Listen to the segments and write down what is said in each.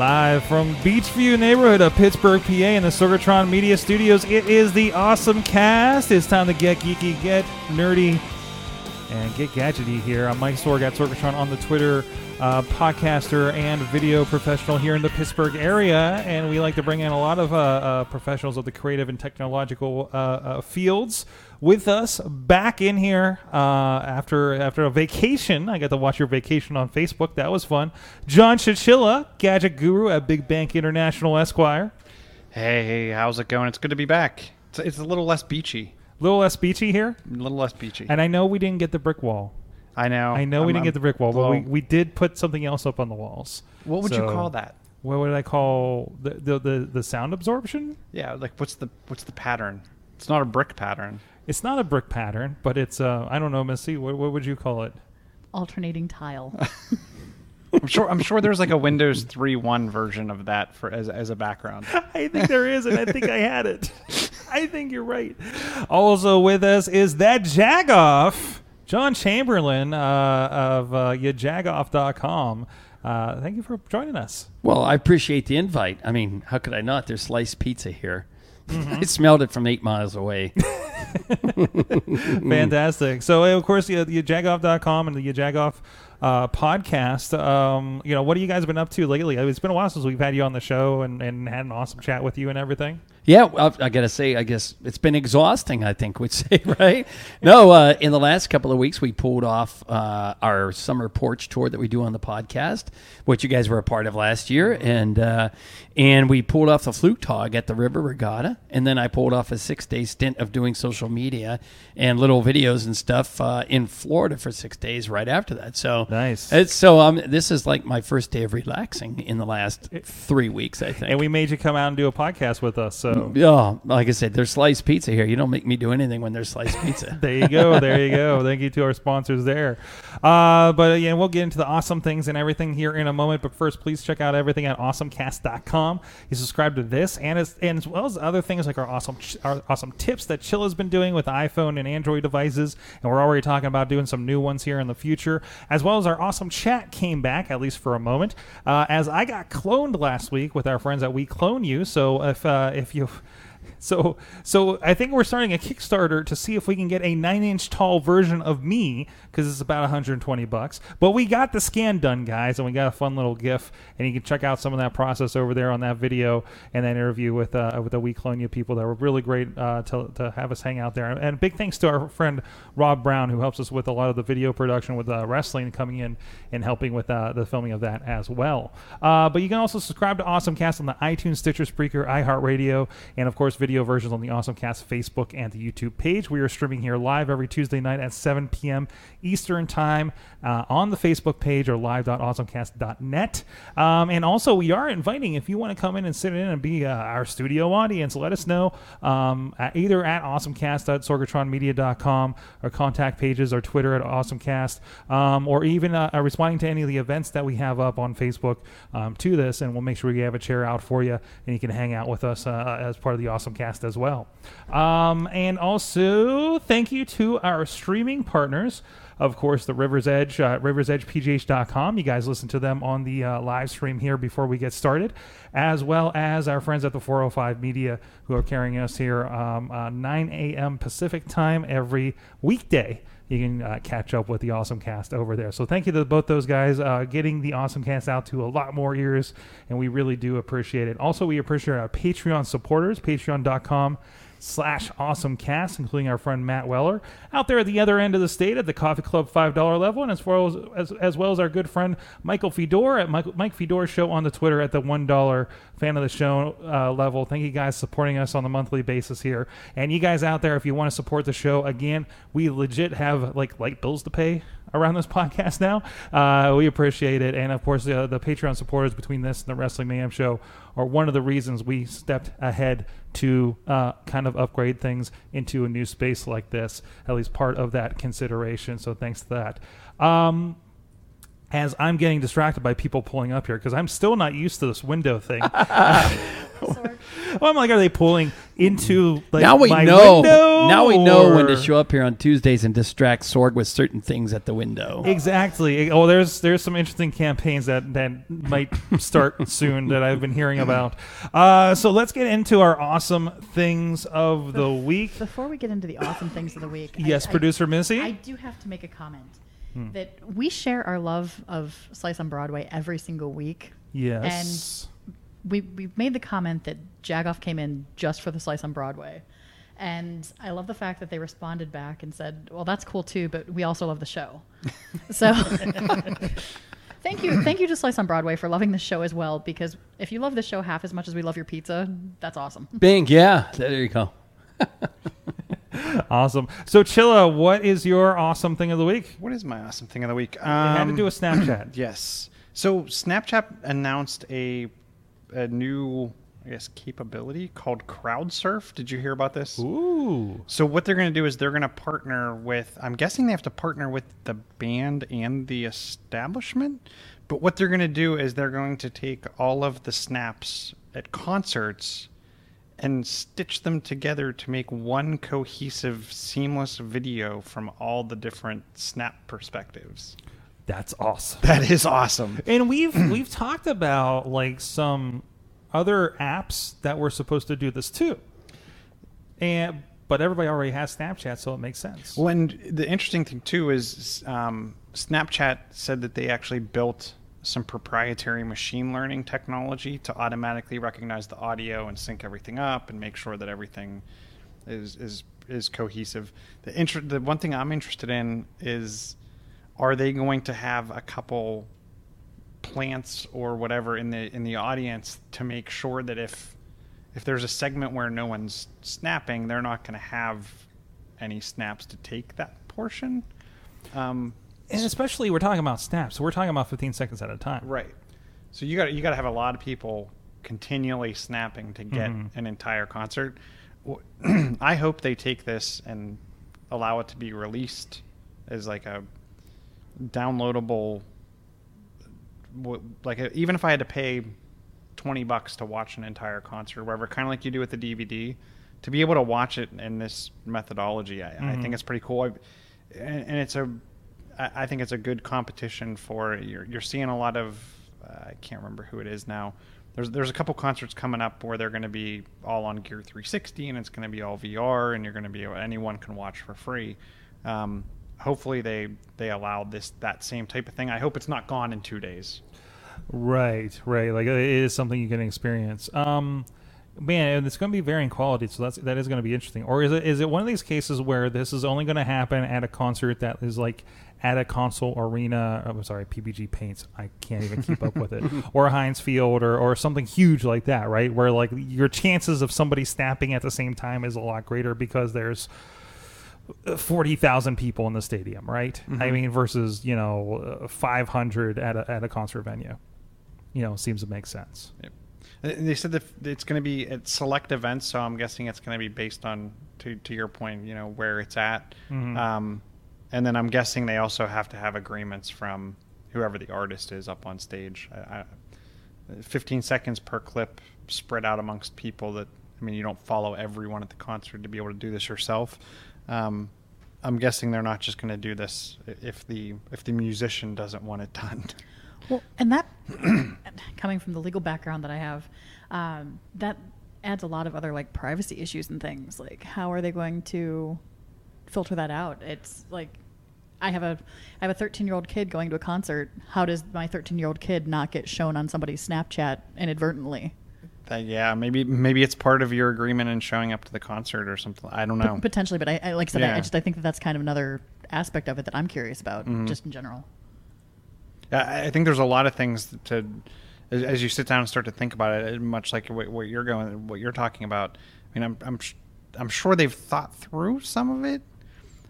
Live from Beechview neighborhood of Pittsburgh, PA, in the Sorgatron Media Studios, it is the Awesome Cast. It's time to get geeky, get nerdy, and get gadgety here. I'm Mike Sorg at Sorgatron on the Twitter, uh, podcaster and video professional here in the Pittsburgh area, and we like to bring in a lot of uh, uh, professionals of the creative and technological uh, uh, fields with us back in here uh, after after a vacation. I got to watch your vacation on Facebook. That was fun. John Chichilla, gadget guru at Big Bank International Esquire. Hey, hey, how's it going? It's good to be back. It's, it's a little less beachy. A Little less beachy here, A little less beachy. and I know we didn't get the brick wall. I know. I know we I'm- didn't I'm- get the brick wall, but well, we, we did put something else up on the walls. what would you call that? What would I call the the, the, the sound absorption? Yeah, like what's the what's the pattern? It's not a brick pattern. It's not a brick pattern, but it's uh I don't know, Missy. What, what would you call it? alternating tile. I'm sure. I'm sure there's like a Windows 3.1 version of that for as as a background. I think there is, and I think I had it. I think you're right. Also with us is that Jagoff, John Chamberlain uh, of uh, yajagoff.com. Uh, thank you for joining us. Well, I appreciate the invite. I mean, how could I not? There's sliced pizza here. Mm-hmm. I smelled it from eight miles away. Fantastic. So, of course, the, the Jagoff.com and the Jagoff uh, podcast. Um, you know, what have you guys been up to lately? It's been a while since we've had you on the show and, and had an awesome chat with you and everything. Yeah, well, I got to say, I guess it's been exhausting, I think we'd say, right? No, uh, in the last couple of weeks, we pulled off uh, our summer porch tour that we do on the podcast, which you guys were a part of last year. And uh, and we pulled off the Flugtag at the River Regatta. And then I pulled off a six day stint of doing social media and little videos and stuff uh, in Florida for six days right after that. So Nice. It's, so um, this is like my first day of relaxing in the last three weeks, I think. And we made you come out and do a podcast with us. So, Yeah, like I said, there's sliced pizza here. You don't make me do anything when there's sliced pizza. there you go. There you go. Thank you to our sponsors there. Uh, but yeah, we'll get into the awesome things and everything here in a moment. But first, please check out everything at awesomecast.com. You subscribe to this and as, and as well as other things like our awesome our awesome tips that Chilla's been doing with iPhone and Android devices, and we're already talking about doing some new ones here in the future, as well as our awesome chat came back at least for a moment, uh, as I got cloned last week with our friends at We Clone You. So if uh, if you you so, so I think we're starting a Kickstarter to see if we can get a nine-inch tall version of me because it's about 120 bucks. But we got the scan done, guys, and we got a fun little GIF, and you can check out some of that process over there on that video and that interview with uh, with the We people that were really great uh, to to have us hang out there. And big thanks to our friend Rob Brown who helps us with a lot of the video production with uh, wrestling coming in and helping with uh, the filming of that as well. Uh, but you can also subscribe to AwesomeCast on the iTunes, Stitcher, Spreaker, iHeartRadio, and of course video versions on the Awesome Cast Facebook and the YouTube page. We are streaming here live every Tuesday night at 7 p.m. Eastern Time uh, on the Facebook page or live.awesomecast.net. Um, and also, we are inviting if you want to come in and sit in and be uh, our studio audience, let us know um, at, either at awesomecast.sorgatronmedia.com or contact pages or Twitter at awesomecast um, or even uh, uh, responding to any of the events that we have up on Facebook um, to this. And we'll make sure we have a chair out for you and you can hang out with us uh, as part of the Awesome Cast as well. Um, and also, thank you to our streaming partners of course, the River's Edge, uh, riversedgepgh.com. You guys listen to them on the uh, live stream here before we get started, as well as our friends at the 405 Media who are carrying us here um, uh, 9 a.m. Pacific time every weekday. You can uh, catch up with the Awesome Cast over there. So thank you to both those guys, uh, getting the Awesome Cast out to a lot more ears, and we really do appreciate it. Also, we appreciate our Patreon supporters, patreon.com slash awesome cast, including our friend Matt Weller, out there at the other end of the state at the Coffee Club $5 level, and as well as, as, as well as our good friend Michael Fedor at Mike, Mike Fedor Show on the Twitter at the $1 fan of the show uh, level. Thank you guys supporting us on the monthly basis here. And you guys out there, if you want to support the show, again, we legit have like light bills to pay around this podcast now. Uh, we appreciate it. And of course, uh, the Patreon supporters between this and the Wrestling Mayhem Show are one of the reasons we stepped ahead to uh, kind of upgrade things into a new space like this, at least part of that consideration. So thanks to that. Um, as I'm getting distracted by people pulling up here because I'm still not used to this window thing. well, I'm like, are they pulling into like now we my know. window, Now we know when to show up here on Tuesdays and distract Sorg with certain things at the window. Exactly. Oh, there's there's some interesting campaigns that that might start soon that I've been hearing about. Uh, so let's get into our awesome things of the week. Before we get into the awesome things of the week, Yes, I- producer Missy. I do have to make a comment Hmm. that we share our love of Slice on Broadway every single week. yes. We we made the comment that Jagoff came in just for the Slice on Broadway. And I love the fact that they responded back and said, "Well, that's cool too, but we also love the show." so, thank you, thank you to Slice on Broadway for loving the show as well. Because if you love the show half as much as we love your pizza, that's awesome. Bing, yeah, there you go. Awesome. So Chilla, what is your awesome thing of the week? What is my awesome thing of the week? It had to Um, do with Snapchat. Yes. So Snapchat announced a a new, I guess, capability called CrowdSurf. Did you hear about this? Ooh. So what they're going to do is they're going to partner with. I'm guessing they have to partner with the band and the establishment. But what they're going to do is they're going to take all of the snaps at concerts and stitch them together to make one cohesive, seamless video from all the different snap perspectives. That's awesome. That is awesome. And we've we've talked about like some other apps that were supposed to do this too. And but everybody already has Snapchat, so it makes sense. Well, and the interesting thing too is um, Snapchat said that they actually built some proprietary machine learning technology to automatically recognize the audio and sync everything up and make sure that everything is is is cohesive. The inter- the one thing I'm interested in is are they going to have a couple plants or whatever in the in the audience to make sure that if if there's a segment where no one's snapping, they're not going to have any snaps to take that portion. Um, and especially we're talking about snaps. So we're talking about 15 seconds at a time. right. So you got you got to have a lot of people continually snapping to get Mhm. an entire concert. I hope they take this and allow it to be released as like a downloadable like a, even if I had to pay 20 bucks to watch an entire concert whatever, kind of like you do with the DVD, to be able to watch it in this methodology, I, I Mhm. think it's pretty cool. I, and, and it's a, I I think it's a good competition for you're, you're seeing a lot of, uh, I can't remember who it is now. There's there's a couple concerts coming up where they're going to be all on Gear 360 and it's going to be all VR and you're going to be anyone can watch for free. Um, hopefully they they allow this that same type of thing. I hope it's not gone in two days. Right, right. Like it is something you can experience. Um, man, it's going to be varying quality, so that's that is going to be interesting. Or is it is it one of these cases where this is only going to happen at a concert that is like at a Consol arena? I'm sorry, PPG Paints. I can't even keep up with it. Or Heinz Field, or or something huge like that, right? Where like your chances of somebody snapping at the same time is a lot greater because there's. 40,000 people in the stadium, right? I mean, versus, you know, uh, 500 at a, at a concert venue. You know, seems to make sense. Yep. Uh, They said that it's going to be at select events, so I'm guessing it's going to be based on, to, to your point, you know, where it's at. Mhm. Um, and then I'm guessing they also have to have agreements from whoever the artist is up on stage. I, I, 15 seconds per clip spread out amongst people that, I mean, you don't follow everyone at the concert to be able to do this yourself. Um, I'm guessing they're not just going to do this if the if the musician doesn't want it done. Well, and that coming from the legal background that I have, um, that adds a lot of other like privacy issues and things. Like, how are they going to filter that out? It's like I have a I have a 13 year old kid going to a concert. How does my 13 year old kid not get shown on somebody's Snapchat inadvertently? That, yeah, maybe maybe it's part of your agreement in showing up to the concert or something. I don't know. Potentially, but I, I like I said, I, Yeah. I just I think that that's kind of another aspect of it that I'm curious about, Mm-hmm. just in general. Yeah, I I think there's a lot of things to, as, as you sit down and start to think about it, much like what, what you're going, what you're talking about. I mean, I'm, I'm, I'm sure they've thought through some of it,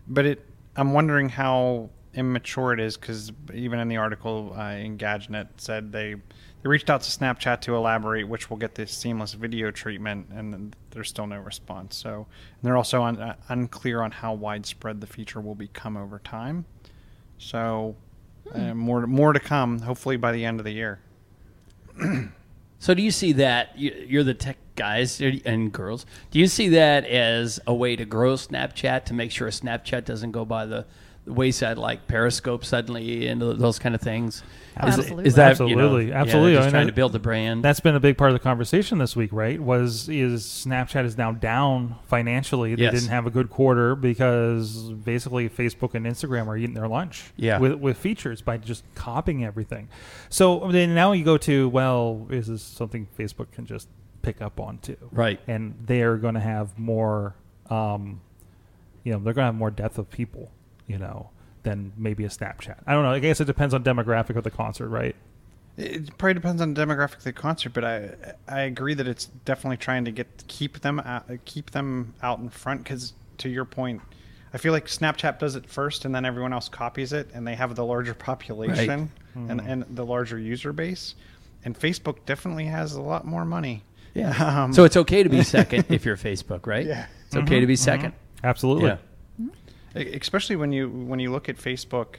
but it, I'm wondering how immature it is because even in the article uh, Engadget said they, they reached out to Snapchat to elaborate which will get this seamless video treatment, and there's still no response. So and they're also un, uh, unclear on how widespread the feature will become over time. So uh, more more to come. Hopefully by the end of the year. So do you see that you- you're the tech guys and girls? Do you see that as a way to grow Snapchat to make sure Snapchat doesn't go by the, the wayside like Periscope suddenly and those kind of things? Is, Absolutely. is that you know, Absolutely. yeah, Absolutely. they're I mean, trying to build the brand. That's been a big part of the conversation this week, right? Was is Snapchat is now down financially. They Yes. didn't have a good quarter because basically Facebook and Instagram are eating their lunch Yeah. with with features by just copying everything. So then now you go to well, is this something Facebook can just pick up on too? Right. And they are going to have more um, you know, they're going to have more depth of people, you know, than maybe a Snapchat. I don't know. I guess it depends on demographic of the concert, right? It probably depends on demographic of the concert, but I I agree that it's definitely trying to get keep them out, keep them out in front because to your point, I feel like Snapchat does it first and then everyone else copies it and they have the larger population and, hmm. and the larger user base, and Facebook definitely has a lot more money. yeah. Um, so it's okay to be second if you're Facebook, right? Yeah. It's okay to be mm-hmm. 2nd mm-hmm. Absolutely. Yeah. Especially when you when you look at Facebook.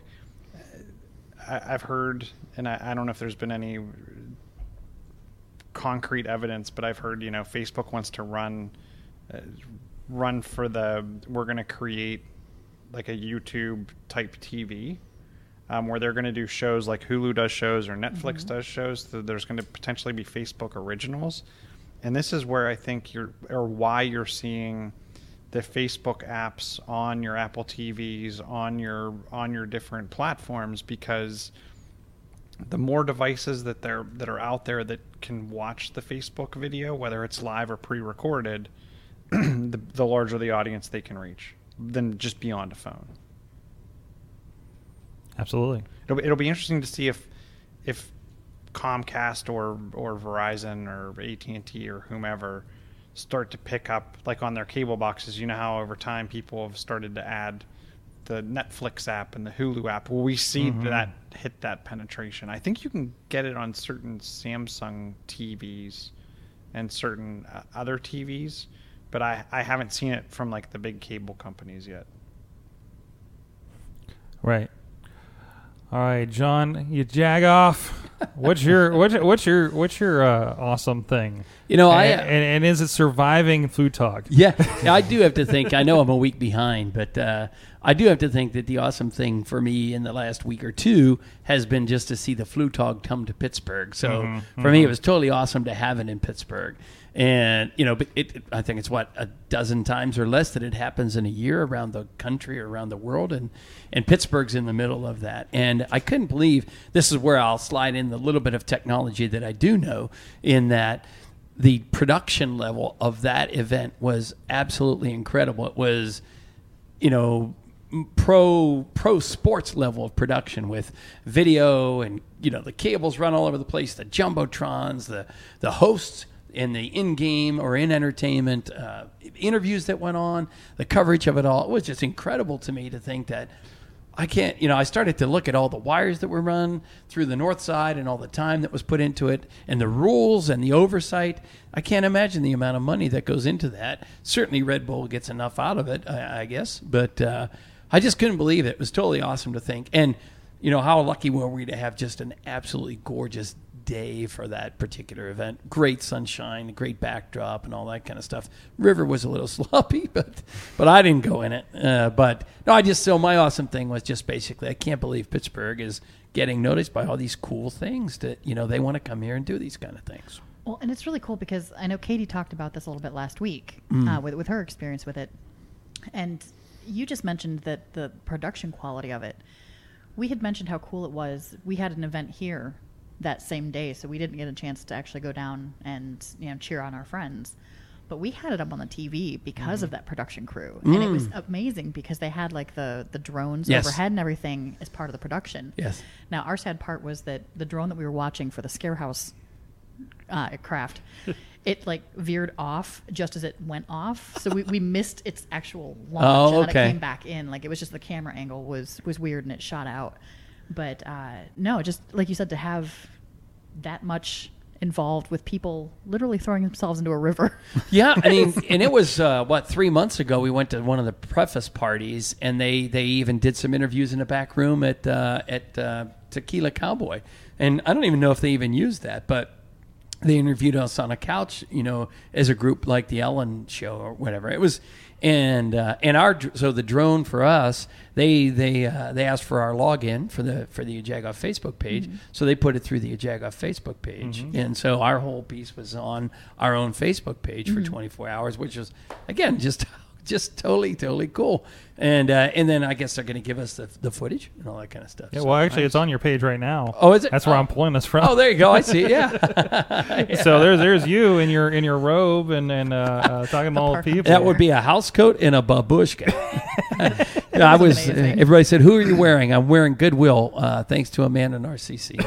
I, I've heard, and I, I don't know if there's been any concrete evidence, but I've heard you know Facebook wants to run uh, run for the we're going to create like a YouTube type TV. Um, where they're going to do shows like Hulu does shows or Netflix does shows. So there's going to potentially be Facebook originals, and this is where I think you're, or why you're seeing the Facebook apps on your Apple TVs, on your on your different platforms, because the more devices that they're that are out there that can watch the Facebook video, whether it's live or pre-recorded, the, the larger the audience they can reach than just beyond a phone. Absolutely. It'll, be- it'll be interesting to see if if Comcast or or Verizon or AT and T or whomever start to pick up like on their cable boxes. You know how over time people have started to add the Netflix app and the Hulu app. Will we see that hit that penetration? I think you can get it on certain Samsung TVs and certain uh, other TVs, but I I haven't seen it from like the big cable companies yet. Right. All right, John, you jag off. What's your what's your what's your what's your uh, awesome thing? You know, I- and, and, and is it surviving food talk? Yeah, I do have to think. I know I'm a week behind, but uh, I do have to think that the awesome thing for me in the last week or two has been just to see the Flugtag come to Pittsburgh. So for me, it was totally awesome to have it in Pittsburgh. And you know, but it, it- I think it's what a dozen times or less that it happens in a year around the country or around the world, and and Pittsburgh's in the middle of that. And I couldn't believe this is where I'll slide in the little bit of technology that I do know in that the production level of that event was absolutely incredible. It was, you know, pro pro sports level of production with video and you know the cables run all over the place, the jumbotrons, the the hosts in the in game or in entertainment uh, interviews that went on, the coverage of it all. It was just incredible to me to think that. I can't, you know, I started to look at all the wires that were run through the north side and all the time that was put into it and the rules and the oversight. I can't imagine the amount of money that goes into that. Certainly Red Bull gets enough out of it, I, I guess. But uh, I just couldn't believe it. It was totally awesome to think. And, you know, how lucky were we to have just an absolutely gorgeous day for that particular event. Great sunshine, great backdrop, and all that kind of stuff. River was a little sloppy, but but I didn't go in it. Uh, but no, I just so my awesome thing was just basically I can't believe Pittsburgh is getting noticed by all these cool things that you know they want to come here and do these kind of things. Well, and it's really cool because I know Katie talked about this a little bit last week Mm. uh, with with her experience with it, and you just mentioned that the production quality of it. We had mentioned how cool it was. We had an event here that same day, so we didn't get a chance to actually go down and you know cheer on our friends. But we had it up on the TV because Mm-hmm. of that production crew, and it was amazing because they had like the the drones Mm. Yes. overhead and everything as part of the production. Yes. Now our sad part was that the drone that we were watching for the scare house uh, craft, it like veered off just as it went off, so we, we missed its actual launch, Oh, and then it came back in. Like it was just the camera angle was was weird and it shot out. But uh, no, just like you said, to have that much involved with people literally throwing themselves into a river. Yeah, I mean, and it was uh, what three months ago. We went to one of the preface parties, and they they even did some interviews in the back room at uh, at uh, Tequila Cowboy, and I don't even know if they even used that, but they interviewed us on a couch, you know, as a group like the Ellen Show or whatever. It was, and uh, and our so the drone for us, they they uh, they asked for our login for the for the Jagoff Facebook page, so they put it through the Jagoff Facebook page, and so our whole piece was on our own Facebook page for 24 hours, which was again just just totally totally cool. And uh, and then I guess they're going to give us the, the footage and all that kind of stuff. Yeah, So- well, actually, it's on your page right now. Oh, is it? That's where Oh. I'm pulling this from. oh, there you go. I see. it. Yeah. So there's there's you in your in your robe and and uh, uh, talking to all the people. That would be a house coat and a babushka. I was. amazing. everybody said, "Who are you wearing?" I'm wearing Goodwill, uh, thanks to Amanda Narcisi.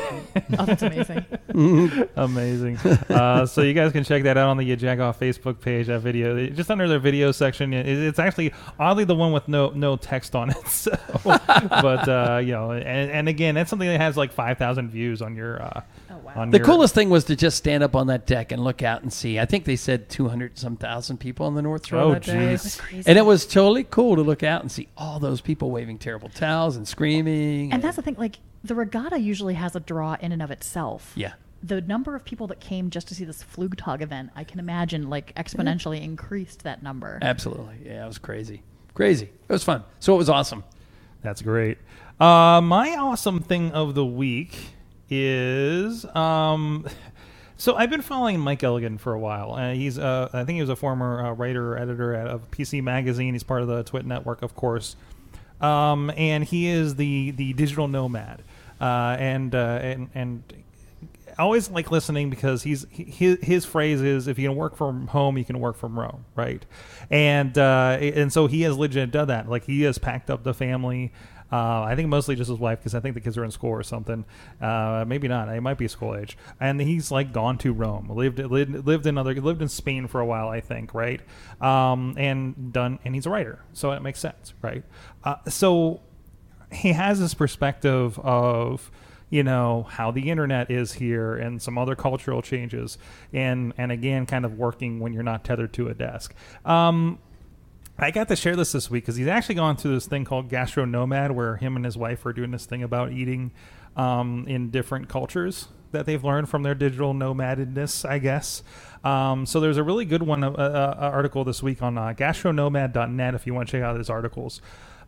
oh, that's amazing. amazing. uh, so you guys can check that out on the Jagoff Facebook page. That video, just under their video section, it, it's actually oddly the one with no no text on it. So, but uh, you know, and, and again, that's something that has like five thousand views on your. Uh, Oh, wow. the your- coolest thing was to just stand up on that deck and look out and see. I think they said 200 some thousand people on the North Shore Oh, that day. jeez. That. And it was totally cool to look out and see all those people waving terrible towels and screaming. And that's the thing, like the regatta usually has a draw in and of itself. yeah. The number of people that came just to see this Flugtag event, I can imagine, like exponentially increased that number. Absolutely. Yeah, it was crazy. Crazy. It was fun. So it was awesome. That's great. Uh, my awesome thing of the week is um, so I've been following Mike Elgan for a while. Uh, he's uh, I think he was a former uh, writer editor at, of PC Magazine. He's part of the Twit Network, of course, um, and he is the the digital nomad. Uh, and uh, and and I always like listening because he's he, his his phrase is if you can work from home, you can work from Rome, right? And uh, and so he has legit done that. Like he has packed up the family. Uh, I think mostly just his wife because I think the kids are in school or something. Uh, maybe not. It might be school age. And he's like gone to Rome, lived lived, lived in other lived in Spain for a while, I think, right? Um, and done. And he's a writer, so it makes sense, right? Uh, so he has this perspective of you know how the internet is here and some other cultural changes and and again kind of working when you're not tethered to a desk um I got to share this this week because he's actually gone through this thing called Gastro Nomad, where him and his wife are doing this thing about eating um, in different cultures that they've learned from their digital nomadedness, I guess. Um, so there's a really good one uh, uh, article this week on uh, gastronomad.net if you want to check out his articles.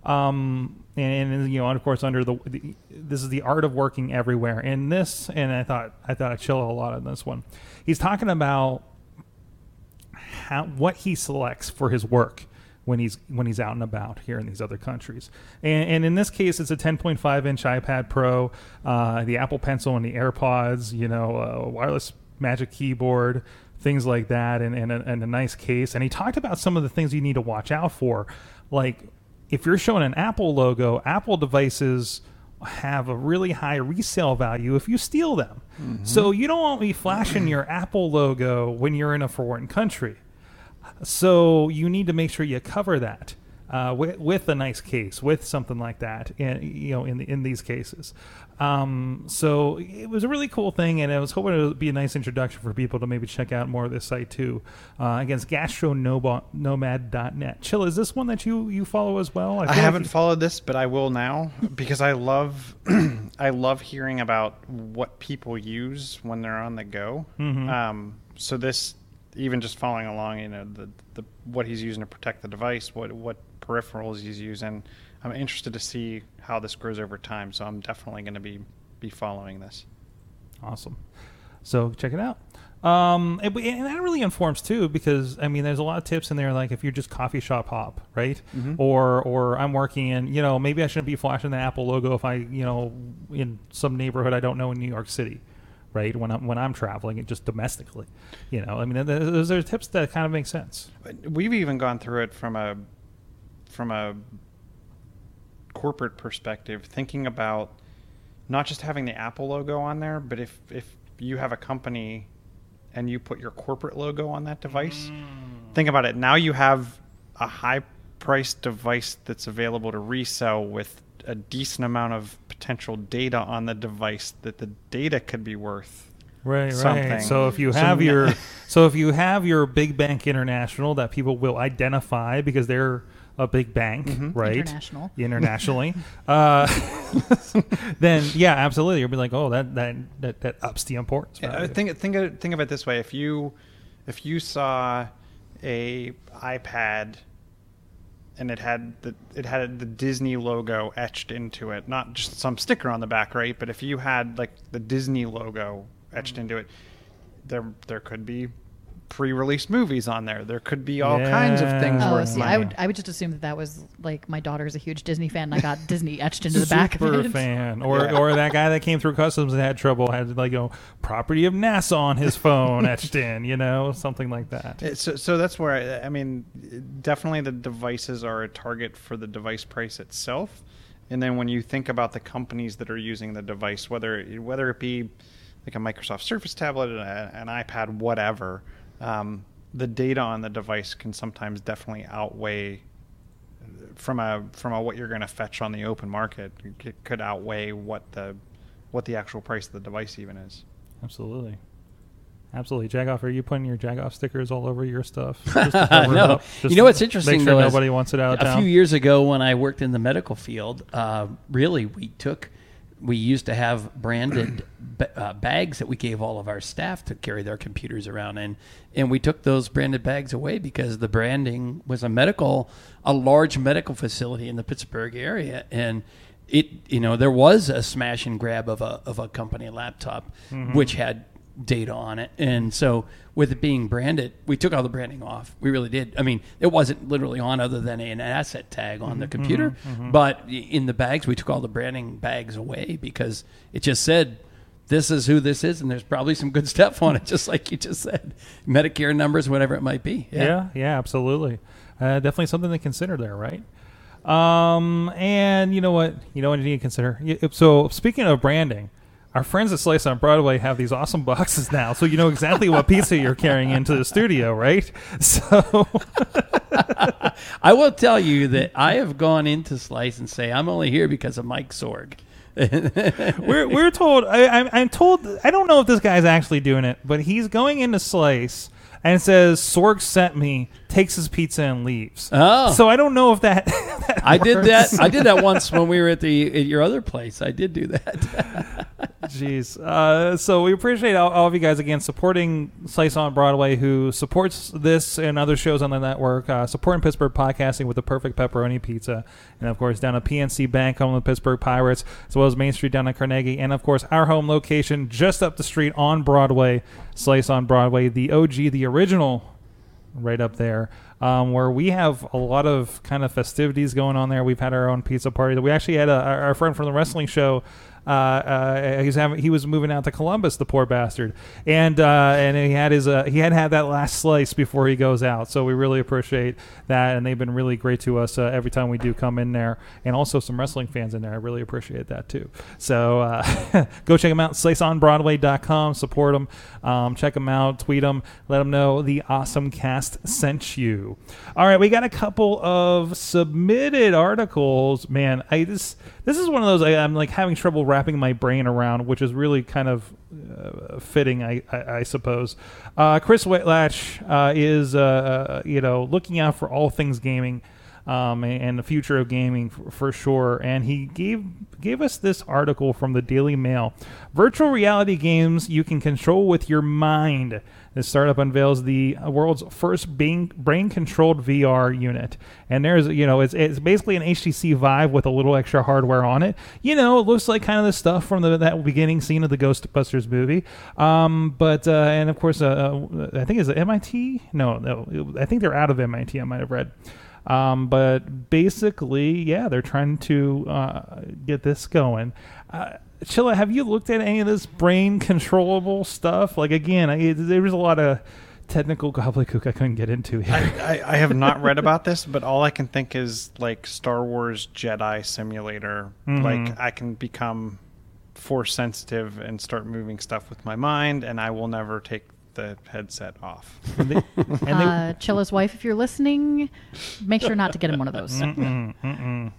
Um, and, and, you know, and of course, under the, the this is the art of working everywhere. And this, and I thought I thought I'd chill a lot on this one. He's talking about how what he selects for his work when he's when he's out and about here in these other countries. And, and in this case, it's a 10.5 inch iPad Pro, uh, the Apple Pencil and the AirPods. You know, a wireless Magic Keyboard, things like that, and and a, and a nice case. And he talked about some of the things you need to watch out for, like if you're showing an Apple logo, Apple devices have a really high resale value if you steal them. So you don't want to be flashing your Apple logo when you're in a foreign country. So you need to make sure you cover that uh, with, with a nice case, with something like that. In, you know, in in these cases. Um, so it was a really cool thing, and I was hoping it would be a nice introduction for people to maybe check out more of this site too. Uh, against gastronomad.net. Chill, is this one that you you follow as well? I like haven't you- followed this, but I will now because I love I love hearing about what people use when they're on the go. Mm-hmm. Um, so this, even just following along, you know, the, the what he's using to protect the device, what what peripherals he's using. I'm interested to see how this grows over time. So I'm definitely going to be be following this. Awesome. So check it out. Um, and, and that really informs too, because I mean, there's a lot of tips in there, like if you're just coffee shop hop, right? Or, or I'm working in, you know, maybe I shouldn't be flashing the Apple logo if I, you know, in some neighborhood I don't know in New York City, right? When I'm when I'm traveling, just domestically, you know. I mean, th- th- those are tips that kind of make sense. We've even gone through it from a from a corporate perspective, thinking about not just having the Apple logo on there, but if if you have a company and you put your corporate logo on that device, mm. think about it. Now you have a high priced device that's available to resell with a decent amount of potential data on the device that the data could be worth Right, something. right. So if you have n- your so if you have your big bank international that people will identify because they're a big bank, Mm-hmm. right? International. Internationally, uh, then yeah, absolutely. You'll be like, oh, that that that, that ups the importance. Yeah, value. think think of, think of it this way: if you if you saw a iPad and it had the it had the Disney logo etched into it, not just some sticker on the back, right? But if you had like the Disney logo etched mm-hmm. into it, there there could be pre-released movies on there. There could be all kinds of things Oh, worth see, money. I would I would just assume that that was like my daughter's a huge Disney fan, and I got Disney etched into the back of Super it. fan, or Yeah. or that guy that came through customs and had trouble had like a property of NASA on his phone etched in, you know, something like that. So, so that's where I, I mean, definitely the devices are a target for the device price itself, and then when you think about the companies that are using the device, whether whether it be like a Microsoft Surface tablet, an, an iPad, whatever, um, the data on the device can sometimes definitely outweigh from a from a what you're going to fetch on the open market. It could outweigh what the what the actual price of the device even is. Absolutely. Absolutely. Jagoff, are you putting your Jagoff stickers all over your stuff? Just to cover it no. Just you know what's interesting Make sure though. is nobody wants it out a few years ago, when I worked in the medical field, uh, really we took, we used to have branded uh, bags that we gave all of our staff to carry their computers around, and and we took those branded bags away because the branding was a medical, a large medical facility in the Pittsburgh area, and it you know there was a smash and grab of a of a company laptop which had data on it. And so with it being branded, we took all the branding off. We really did. I mean, it wasn't literally on other than an asset tag on the computer, but in the bags, we took all the branding bags away because it just said this is who this is and there's probably some good stuff on it just like you just said. Medicare numbers whatever it might be. Yeah, yeah, absolutely. Uh, definitely something to consider there, right? Um, and you know what? You know what you need to consider. So speaking of branding, our friends at Slice on Broadway have these awesome boxes now, so you know exactly what pizza you're carrying into the studio, right? So I will tell you that I have gone into Slice and say I'm only here because of Mike Sorg. we're we're told. I, I'm, I'm told. I don't know if this guy's actually doing it, but he's going into Slice and says Sorg sent me, takes his pizza and leaves. Oh. so I don't know if that. that I did that. I did that once when we were at the at your other place. I did do that. Jeez. Uh, so we appreciate all, all of you guys again supporting Slice on Broadway, who supports this and other shows on the network, uh, supporting Pittsburgh podcasting with the perfect pepperoni pizza, and of course down at PNC Bank, home of the Pittsburgh Pirates, as well as Main Street down at Carnegie, and of course our home location just up the street on Broadway, Slice on Broadway, the OG, the original right up there, um, where we have a lot of kind of festivities going on there. We've had our own pizza party. We actually had a, our our friend from the wrestling show. Uh, uh, having, he was moving out to Columbus, the poor bastard, and uh, and he had his uh, he had had that last slice before he goes out. So we really appreciate that, and they've been really great to us uh, every time we do come in there, and also some wrestling fans in there. I really appreciate that too. So go check them out, sliceonbroadway.com. Support them, um, check them out, tweet them, let them know the awesome cast sent you. All right, we got a couple of submitted articles. Man, I this this is one of those I, I'm like having trouble wrapping my brain around, which is really kind of uh, fitting, I, I, I suppose. Uh, Chris Whitlatch uh, is uh, you know looking out for all things gaming um, and, and the future of gaming for, for sure. And he gave gave us this article from the Daily Mail: virtual reality games you can control with your mind. This startup unveils the world's first brain controlled VR unit, and there's you know it's it's basically an HTC Vive with a little extra hardware on it. You know, it looks like kind of the stuff from the that beginning scene of the Ghostbusters movie. Um, but uh, and of course, uh, uh, I think it's MIT. No, no, I think they're out of MIT. I might have read. Um, but basically, yeah, they're trying to uh, get this going. Uh, Chilla, have you looked at any of this brain controllable stuff? Like again, I, there was a lot of technical gobbledygook I couldn't get into here. I, I, I have not read about this, but all I can think is like Star Wars Jedi Simulator. Mhm. Like I can become force sensitive and start moving stuff with my mind, and I will never take the headset off. and they, and they- Uh, Chilla's wife, if you're listening, make sure not to get him one of those. Mm-mm, mm-mm.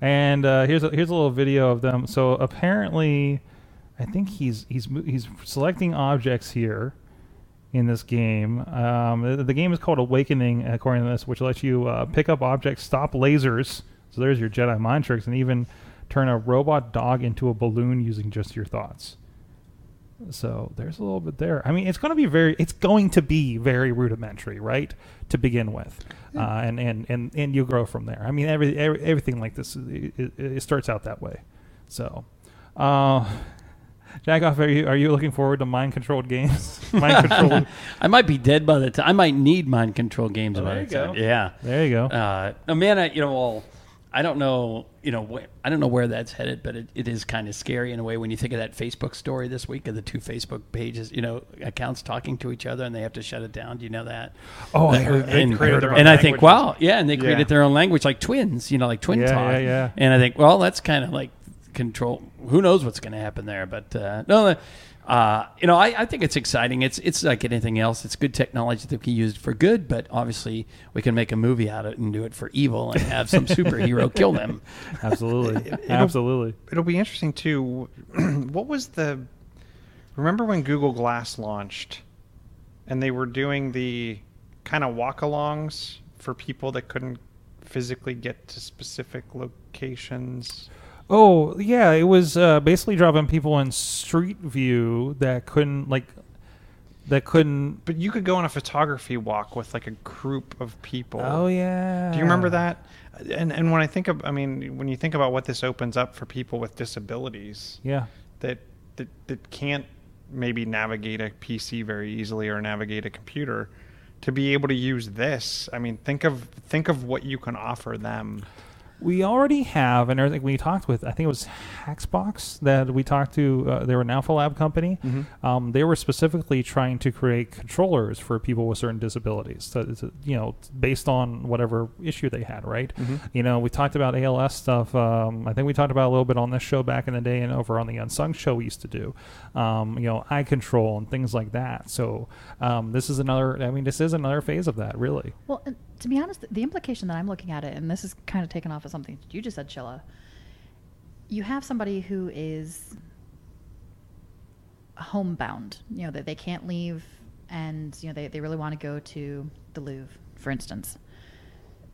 And uh, here's a, here's a little video of them. So apparently, I think he's he's he's selecting objects here in this game. Um, the, the game is called Awakening, according to this, which lets you uh, pick up objects, stop lasers. So there's your Jedi mind tricks, and even turn a robot dog into a balloon using just your thoughts. So there's a little bit there. I mean, it's going to be very, it's going to be very rudimentary, right, to begin with, uh, and, and and and you grow from there. I mean, every, every everything like this, it, it, it starts out that way. So, uh, Jagoff, are you are you looking forward to mind controlled games? mind controlled. I might be dead by the time. I might need mind control games Oh, by there time. Yeah. There you go. Uh, I, you know, well, I don't know, you know, wh- I don't know where that's headed, but it, it is kind of scary in a way when you think of that Facebook story this week of the two Facebook pages, you know, accounts talking to each other and they have to shut it down. Do you know that? Oh, I heard- they and, created their own and I think, wow, yeah, and they created Yeah. their own language like twins, you know, like twin Yeah, talk. yeah, yeah. And I think, well, that's kind of like control. Who knows what's going to happen there? But uh, no, uh, you know, I, I think it's exciting. It's it's like anything else. It's good technology that can be used for good, but obviously we can make a movie out of it and do it for evil and have some superhero kill them. Absolutely, It'll- absolutely. It'll be interesting too. what was the? Remember when Google Glass launched, and they were doing the kind of walk-alongs for people that couldn't physically get to specific locations. Oh yeah, it was uh, basically dropping people in Street View that couldn't like that couldn't. But you could go on a photography walk with like a group of people. Oh yeah. Do you remember that? And and when I think of, I mean, when you think about what this opens up for people with disabilities, Yeah. that that that can't maybe navigate a PC very easily or navigate a computer, to be able to use this. I mean, think of think of what you can offer them. We already have, and I think we talked with, I think it was Haxbox that we talked to. Uh, they were an Alpha Lab company. Um, they were specifically trying to create controllers for people with certain disabilities. So, it's, uh, you know, based on whatever issue they had, right? You know, we talked about ALS stuff. Um, I think we talked about a little bit on this show back in the day, and over on the Unsung show we used to do. Um, you know, eye control and things like that. So um, this is another. I mean, this is another phase of that, really. Well, and to be honest, the implication that I'm looking at it, and this is kind of taken off of something you just said, Chilla. You have somebody who is homebound. You know that they can't leave, and you know they, they really want to go to the Louvre, for instance.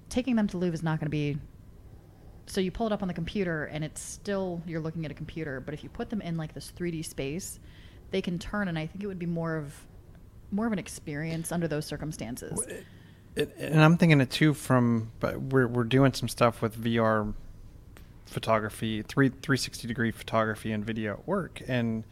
Taking them to Louvre is not going to be. So you pull it up on the computer, and it's still you're looking at a computer. But if you put them in like this 3D space, they can turn, and I think it would be more of more of an experience under those circumstances. It, and I'm thinking it too from, but we're we're doing some stuff with VR photography, three 360 degree photography and video at work, and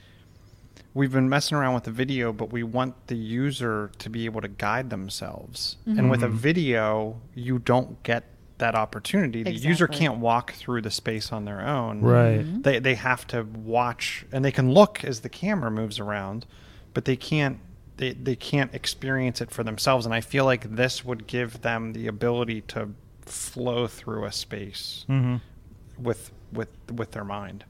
we've been messing around with the video, but we want the user to be able to guide themselves. And with a mm-hmm. video, you don't get that opportunity. The user can't walk through the space on their own. Right. Mm-hmm. They they have to watch and they can look as the camera moves around, but they can't they, they can't experience it for themselves and I feel like this would give them the ability to flow through a space Mm-hmm. with with with their mind.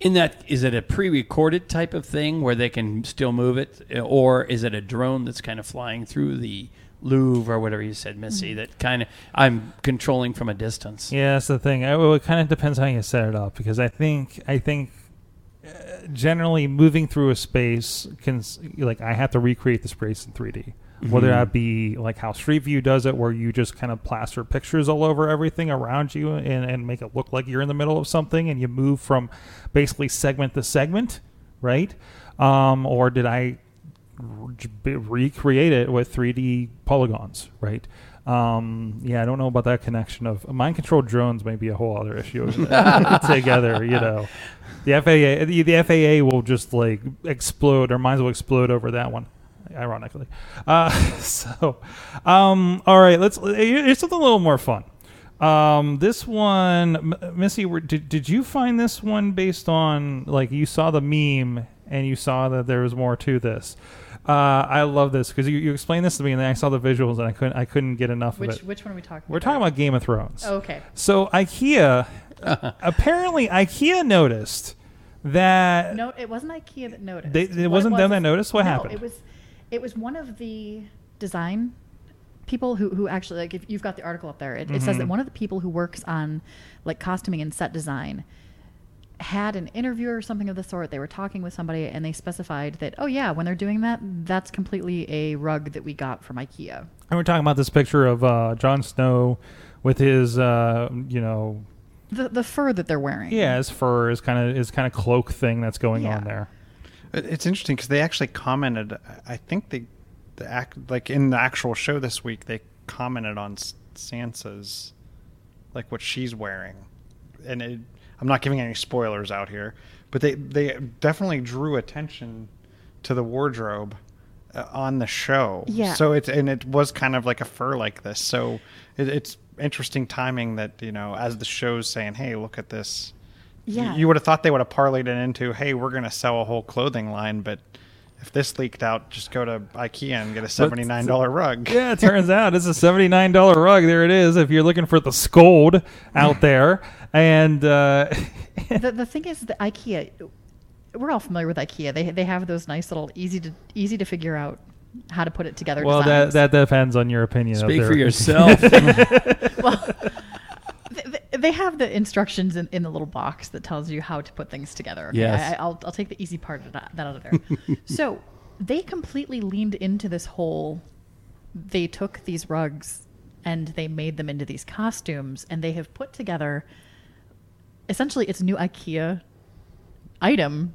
In that, is it a pre-recorded type of thing where they can still move it, or is it a drone that's kind of flying through the Louvre or whatever you said, Missy? That kind of I'm controlling from a distance. Yeah, that's the thing. I, well, it kind of depends how you set it up because I think I think generally moving through a space can like I have to recreate the space in 3D. Whether Mhm. that be like how Street View does it, where you just kind of plaster pictures all over everything around you and, and make it look like you're in the middle of something, and you move from basically segment to segment, right? Um, or did I recreate it with 3D polygons, right? Um, yeah, I don't know about that connection of mind controlled drones. May be a whole other issue together. You know, the FAA, the, the FAA will just like explode. Their minds will explode over that one. ironically. Uh, so, um, all right, let's. Here's something a little more fun. Um, this one, M- Missy, were- did did you find this one based on like you saw the meme and you saw that there was more to this? Uh, I love this because you, you explained this to me and then I saw the visuals and I couldn't I couldn't get enough Which of it. which one are we talking? About? We're about? talking about Game of Thrones. Oh, okay. So IKEA, apparently IKEA noticed that No, it wasn't IKEA that noticed. They- it What wasn't them was that is- noticed? What no, happened? It was, it was one of the design people who, who actually like if you've got the article up there, it, it says that Mm-hmm. one of the people who works on like costuming and set design had an interview or something of the sort. They were talking with somebody and they specified that oh yeah, when they're doing that, that's completely a rug that we got from IKEA. and we're talking about this picture of uh, Jon Snow with his uh, you know The the fur that they're wearing. yeah his fur is kind of his kind of cloak thing that's going Yeah. on there. It's interesting because they actually commented. I think they, the act like in the actual show this week, they commented on Sansa's, like what she's wearing, and it, I'm not giving any spoilers out here, but they they definitely drew attention to the wardrobe uh, on the show. Yeah. So it's and it was kind of like a fur like this. So it, it's interesting timing that you know as the show's saying, hey, look at this. Yeah. You would have thought they would have parlayed it into, hey, we're going to sell a whole clothing line, but if this leaked out, just go to IKEA and get a seventy nine dollar rug. Yeah, it turns out it's a seventy nine dollar rug. There it is. If you're looking for the scold out there, and uh, the, the thing is that IKEA, we're all familiar with IKEA. They they have those nice little easy to easy to figure out how to put it together. well, that designs. that depends on your opinion. of Speak their- for yourself. Th- th- they have the instructions in, in the little box that tells you how to put things together. Okay? Yes. I, I'll, I'll take the easy part of that, that out of there. so they completely leaned into this whole. They took these rugs and they made them into these costumes, and they have put together. Essentially, it's a new IKEA item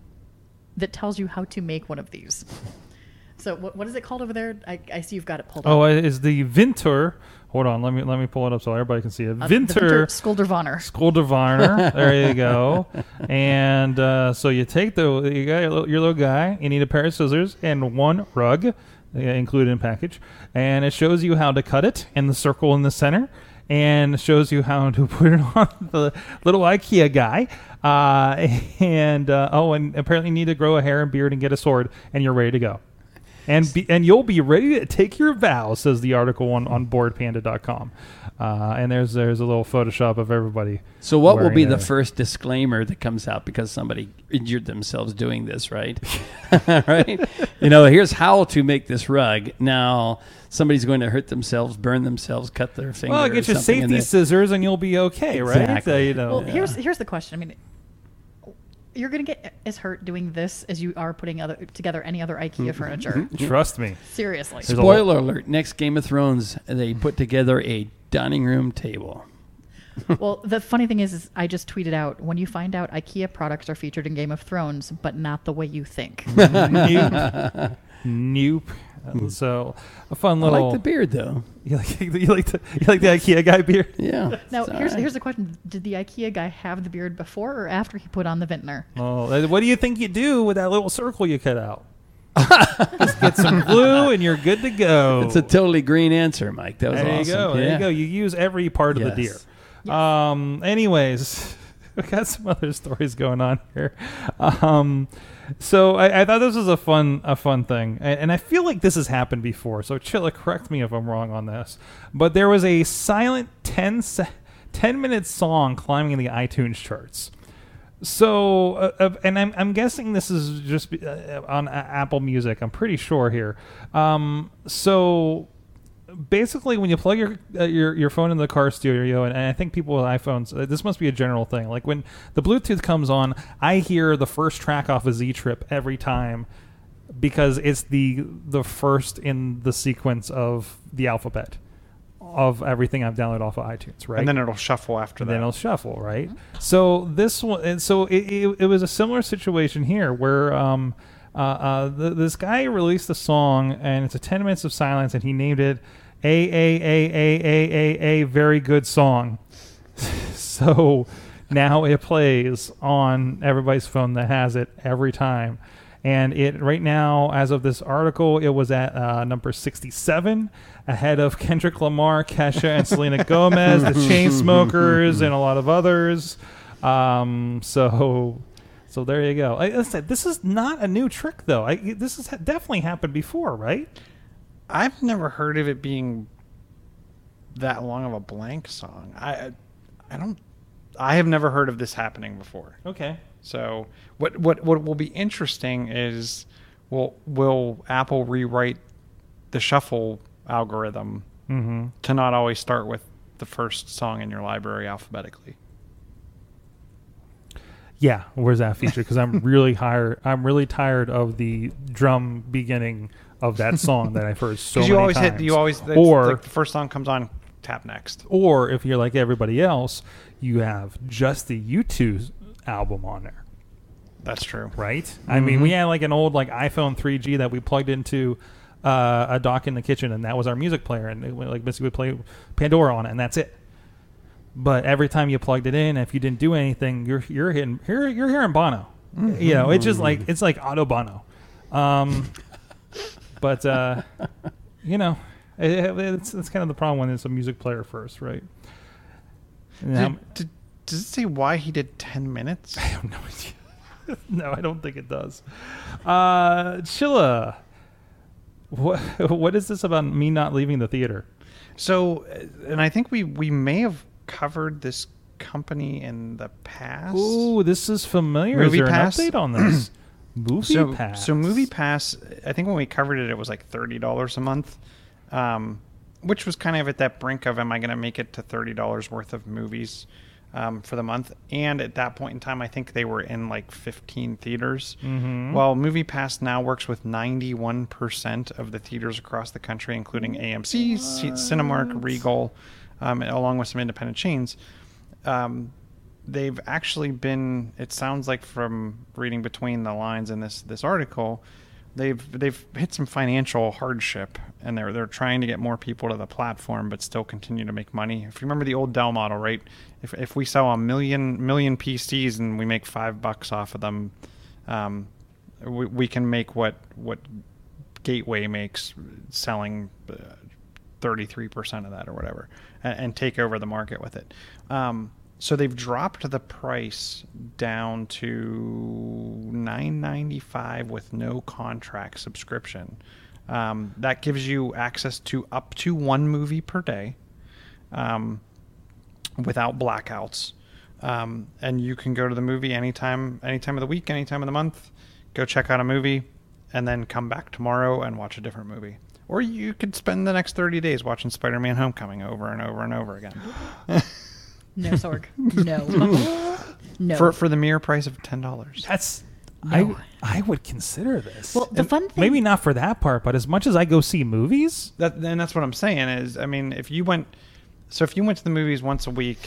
that tells you how to make one of these. So what, what is it called over there? I, I see you've got it pulled up. Oh, up. is the Vinter. Hold on, let me let me pull it up so everybody can see it. Uh, Vinter Skuldervanner. Skoldervarner. there you go. And uh, so you take the you got your little, your little guy. You need a pair of scissors and one rug, included in package, and it shows you how to cut it in the circle in the center, and shows you how to put it on the little IKEA guy. Uh, and uh, oh, and apparently you need to grow a hair and beard and get a sword, and you're ready to go. And be, and you'll be ready to take your vow, says the article on, on boredpanda.com. Uh, and there's there's a little Photoshop of everybody. So, what will wearing be the first disclaimer that comes out because somebody injured themselves doing this, right? right? You know, here's how to make this rug. Now, somebody's going to hurt themselves, burn themselves, cut their finger. Well, or get your something, and safety scissors and you'll be okay, right? Exactly. Uh, you know, Well, here's here's the question. I mean, you're going to get as hurt doing this as you are putting other together any other IKEA mm-hmm. furniture. Mm-hmm. Mm-hmm. trust me. Seriously. There's a Spoiler alert: Next Game of Thrones, they put together a dining room table. well, the funny thing is, is, I just tweeted out when you find out IKEA products are featured in Game of Thrones, but not the way you think. nope. nope. Uh, So a fun little. I like the beard, though. you like you like the you like the IKEA guy beard? Yeah. now, it's here's right. here's the question: Did the IKEA guy have the beard before or after he put on the vintner? Oh, uh, what do you think you do with that little circle you cut out? Just get some glue and you're good to go. It's a totally green answer, Mike. That was there awesome. you go. There you go. You use every part of the deer. Yes. Um. Anyways, we got some other stories going on here. Um. So I, I thought this was a fun a fun thing, and, and I feel like this has happened before. So Chilla, correct me if I'm wrong on this, but there was a silent 10, se- 10 minute song climbing the iTunes charts. So, uh, and I'm, I'm guessing this is just uh, on Apple Music. I'm pretty sure here. Um, so, basically, when you plug your uh, your your phone in the car stereo, and, and I think people with iPhones, uh, this must be a general thing. Like when the Bluetooth comes on, I hear the first track off a Z Trip every time because it's the the first in the sequence of the alphabet of everything I've downloaded off of iTunes. Right, And then it'll shuffle after and that. then it'll shuffle, right? So this one, and so it, it, it was a similar situation here where um, uh, uh, th this guy released a song and it's a ten minutes of silence, and he named it a a a a a a a very good song. so now it plays on everybody's phone that has it every time. and it right now, as of this article, it was at uh, number 67, ahead of Kendrick Lamar, Kesha, and Selena Gomez, the Chainsmokers, and a lot of others. Um, so, so there you go. Like I said, this is not a new trick, though. I, this has definitely happened before, right? I've never heard of it being that long of a blank song. I I don't I have never heard of this happening before. Okay. So what what what will be interesting is will will Apple rewrite the shuffle algorithm Mm-hmm. to not always start with the first song in your library alphabetically. Yeah, where's that feature? Because I'm really tired. I'm really tired of the drum beginning of that song that I've heard so Because you always times. hit you always or like the first song comes on tap next. or if you're like everybody else, you have just the U2 album on there, That's true. right? I mean, we had like an old like iPhone 3G that we plugged into uh, a dock in the kitchen, and that was our music player, and it, like basically would play Pandora on it, and that's it. But every time you plugged it in, if you didn't do anything, you're you're hitting you're you're hearing Bono. You know, it's just like it's like auto Bono. Um, but uh, you know, it, it's it's kind of the problem when it's a music player first, right? How- Did, did, does it say why he did ten minutes? I have no idea. no, I don't think it does. Uh, Chilla, what what is this about me not leaving the theater? So, uh, and I think we we may have covered this company in the past. Ooh, this is familiar. Movie is there Pass? an update on this? Movie so, Pass. So Movie Pass, I think when we covered it, it was like thirty dollars a month, um, which was kind of at that brink of, am I going to make it to thirty dollars worth of movies um, for the month? And at that point in time, I think they were in like fifteen theaters. Mhm. Well, Movie Pass now works with ninety-one percent of the theaters across the country, including AMC, C- Cinemark, Regal, um, along with some independent chains. Um, they've actually been it sounds like from reading between the lines in this this article they've they've hit some financial hardship and they're they're trying to get more people to the platform but still continue to make money if you remember the old Dell model right if if we sell a million million PCs and we make 5 bucks off of them um, we, we can make what what Gateway makes selling uh, 33% of that or whatever and, and take over the market with it. Um, so they've dropped the price down to 9.95 with no contract subscription. Um, that gives you access to up to one movie per day um, without blackouts. Um, and you can go to the movie anytime, anytime of the week, anytime of the month. Go check out a movie, and then come back tomorrow and watch a different movie. Or you could spend the next 30 days watching Spider Man Homecoming over and over and over again. No, Sorg. No. no. For, for the mere price of $10. That's No. I I would consider this. Well, the And fun thing- maybe not for that part, but as much as I go see movies, That, and that's what I'm saying is, I mean, if you went, so if you went to the movies once a week,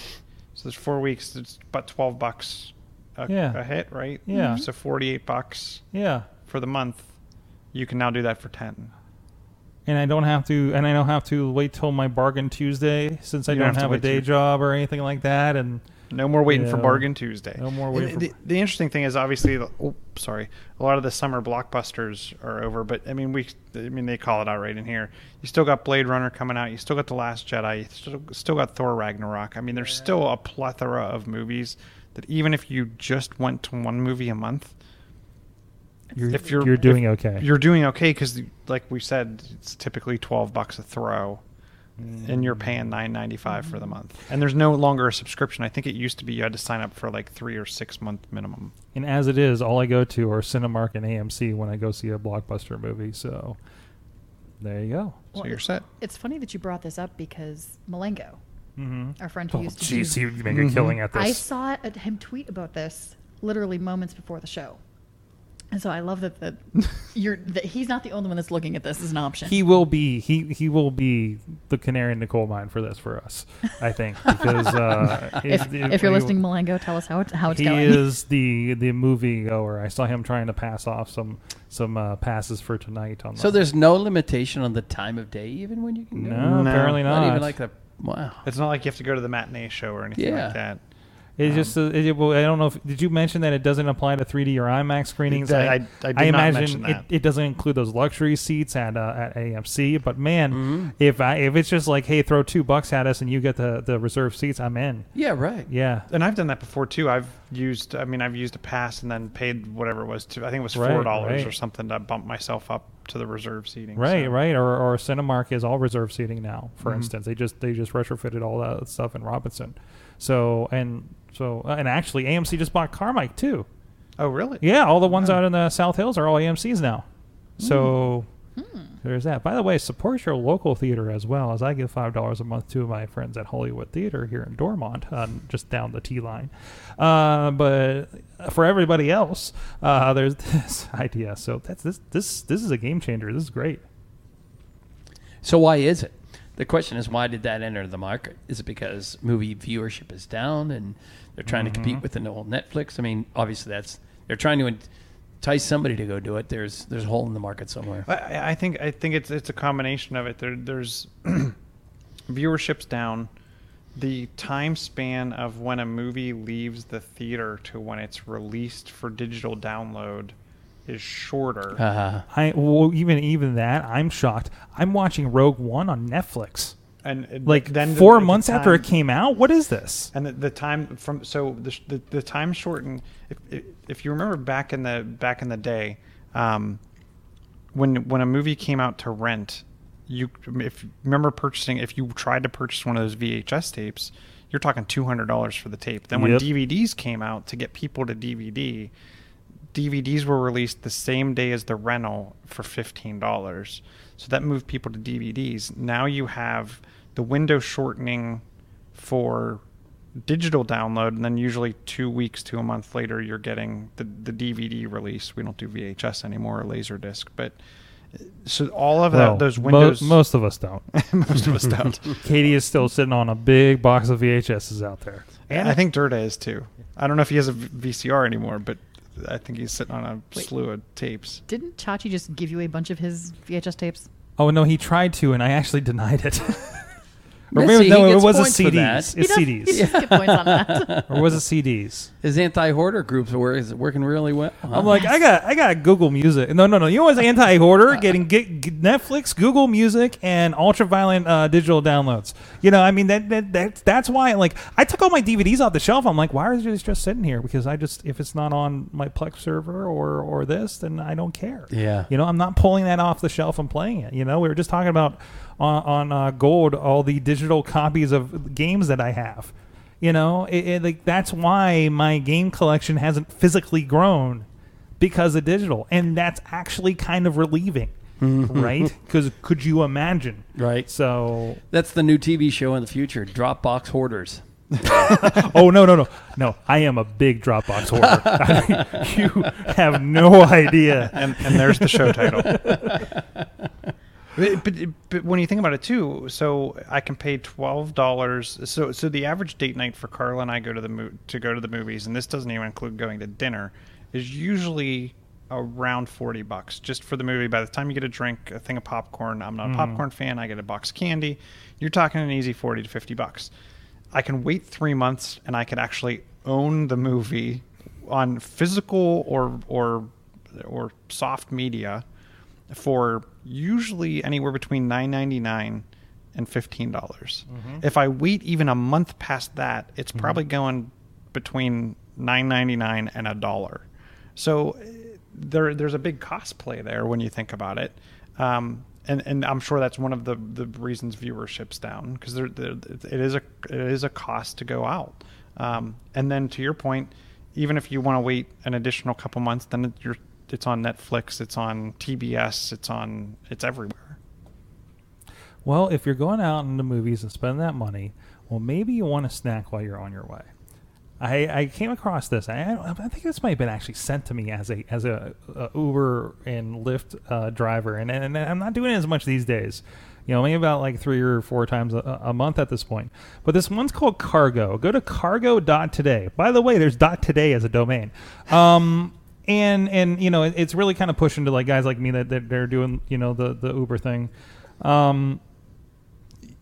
so there's four weeks, it's about 12 bucks a, Yeah. a hit, right? Yeah. So 48 bucks yeah. for the month. You can now do that for 10. And I don't have to, and I don't have to wait till my bargain Tuesday since I don't don't, have have, a day till- job or anything like that. And No more waiting for Bargain Tuesday. No more waiting And for- the, the interesting thing is obviously, oh, sorry, a lot of the summer blockbusters are over. But I mean, we, I mean, they call it out right in here. You still got Blade Runner coming out. You still got The Last Jedi. You still, still got Thor Ragnarok. I mean, there's still a plethora of movies that even if you just went to one movie a month, you're, if you're you're doing if okay. You're doing okay because, like we said, it's typically twelve bucks a throw. And you're paying mm. nine ninety five for the mm. month, and there's no longer a subscription. I think it used to be you had to sign up for like three or six month minimum. And as it is, all I go to are Cinemark and AMC when I go see a blockbuster movie. So there you go. So Well, you're set. It's funny that you brought this up because Malengo, Mm-hmm. our friend who Oh, used to jeez, do, you make a killing mm-hmm. at this. I saw it, him tweet about this literally moments before the show. And so I love that that you're that he's not the only one that's looking at this as an option. he will be he he will be the canary in the coal mine for this for us. I think because uh, if, it- if you're he- listening, Malengo, tell us how it's how it's he going. He is the the movie goer. I saw him trying to pass off some some uh, passes for tonight on. So the, there's no limitation on the time of day, even when you can go. no, No. apparently not. Not even like the wow. It's not like you have to go to the matinee show or anything Yeah. like that. It's just, uh, it, well, I don't know if did you mention that it doesn't apply to 3D or IMAX screenings? I- I- I did not imagine it, it doesn't include those luxury seats at uh, at AMC. But man, Mm-hmm. if I if it's just like, hey, throw two bucks at us and you get the the reserved seats, I'm in. Yeah, right. Yeah, And I've done that before too. I've used, I mean, I've used a pass and then paid whatever it was to. I think it was four dollars right. or something to bump myself up to the reserve seating. right, so. right. Or or Cinemark is all reserved seating now. For Mhm. instance, they just they just retrofitted all that stuff in Robinson. So and so uh, and actually AMC just bought Carmike too. Oh, really? Yeah, all the ones out in the South Hills are all AMC's now. So Hmm. there's that. By the way, support your local theater as well, as I give five dollars a month to my friends at Hollywood Theater here in Dormont, uh, just down the T line. Uh, but for everybody else, uh, there's this idea. So that's this this this is a game changer. This is great. So why is it? The question is, why did that enter the market? Is it because movie viewership is down and they're trying to Mm-hmm. compete with the old Netflix? I mean, obviously that's they're trying to entice somebody to go do it. There's there's a hole in the market somewhere. I, I think I think it's it's a combination of it. There, there's viewership's down. The time span of when a movie leaves the theater to when it's released for digital download is shorter. Uh, I well, even even that I'm shocked. I'm watching Rogue One on Netflix. and and Like then the- four the months after it came out. What is this? and the, the time from so the, the the time shortened. If, if if you remember back in the back in the day, um, when when a movie came out to rent, you if remember purchasing if you tried to purchase one of those VHS tapes, you're talking two hundred dollars for the tape. Then when Yep. DVDs came out to get people to DVD, DVDs were released the same day as the rental for fifteen dollars. So that moved people to DVDs. Now you have the window shortening for digital download, and then usually two weeks to a month later, you're getting the the DVD release. We don't do VHS anymore or Laserdisc, but uh, so all of Well, that those mo- windows most of us don't. most of us don't. Katie is still sitting on a big box of VHSs out there. And I think Dirta is too. I don't know if he has a VCR anymore, but I think he's sitting on a Wait. slew of tapes. Didn't Chachi just give you a bunch of his VHS tapes? Oh no, he tried to, and I actually denied it. or Let's maybe, see, no, it was a points for. CDs. He It's does- He CDs, does get points on that. or was it CDs? his anti-hoarder groups are is working really well. I'm like, I got, I got Google Music. No, no, no. You know what's anti-hoarder? Getting get, get Netflix, Google Music, and UltraViolet uh, digital downloads. You know, I mean that, that that's that's why. Like, I took all my DVDs off the shelf. I'm like, why are these just sitting here? Because I just, if it's not on my Plex server or or this, then I don't care. Yeah. You know, I'm not pulling that off the shelf and playing it. You know, we were just talking about on, on uh, Gold all the digital copies of games that I have. You know, it, it, like that's why my game collection hasn't physically grown because of digital, and that's actually kind of relieving, right? Because could you imagine? Right. So, That's the new TV show in the future. Dropbox hoarders. oh no, no, no, no! I am a big Dropbox hoarder. I mean, you have no idea. and and there's the show title. But, but, but when you think about it too, so I can pay twelve dollars. So so the average date night for Carla and I go to the mo- to go to the movies, and this doesn't even include going to dinner, is usually around forty bucks just for the movie. By the time you get a drink, a thing of popcorn, I'm not a mm-hmm. popcorn fan. I get a box of candy. You're talking an easy forty to fifty bucks. I can wait three months and I can actually own the movie on physical or or or soft media for usually anywhere between nine ninety nine and fifteen dollars. If I wait even a month past that, it's probably going between nine ninety nine and a dollar. So eh, there there's a big cost play there when you think about it. Um, and, and I'm sure that's one of the, the reasons viewership's down because there, there it is a it is a cost to go out. Um, and then to your point, even if you want to wait an additional couple months, then you're it's on Netflix, it's on TBS, it's on it's everywhere. Well, if you're going out in the movies and spending that money, well, maybe you want a snack while you're on your way. I, I came across this. I, I think this might have been actually sent to me as a as a, a Uber and Lyft uh, driver, and, and I'm not doing it as much these days. You know, maybe about like three or four times a, a month at this point. But this one's called Cargo. Go to cargo.today. By the way, there's .today as a domain. Um, and and you know, it, it's really kind of pushing to like guys like me that, that they're doing you know the the Uber thing. Um,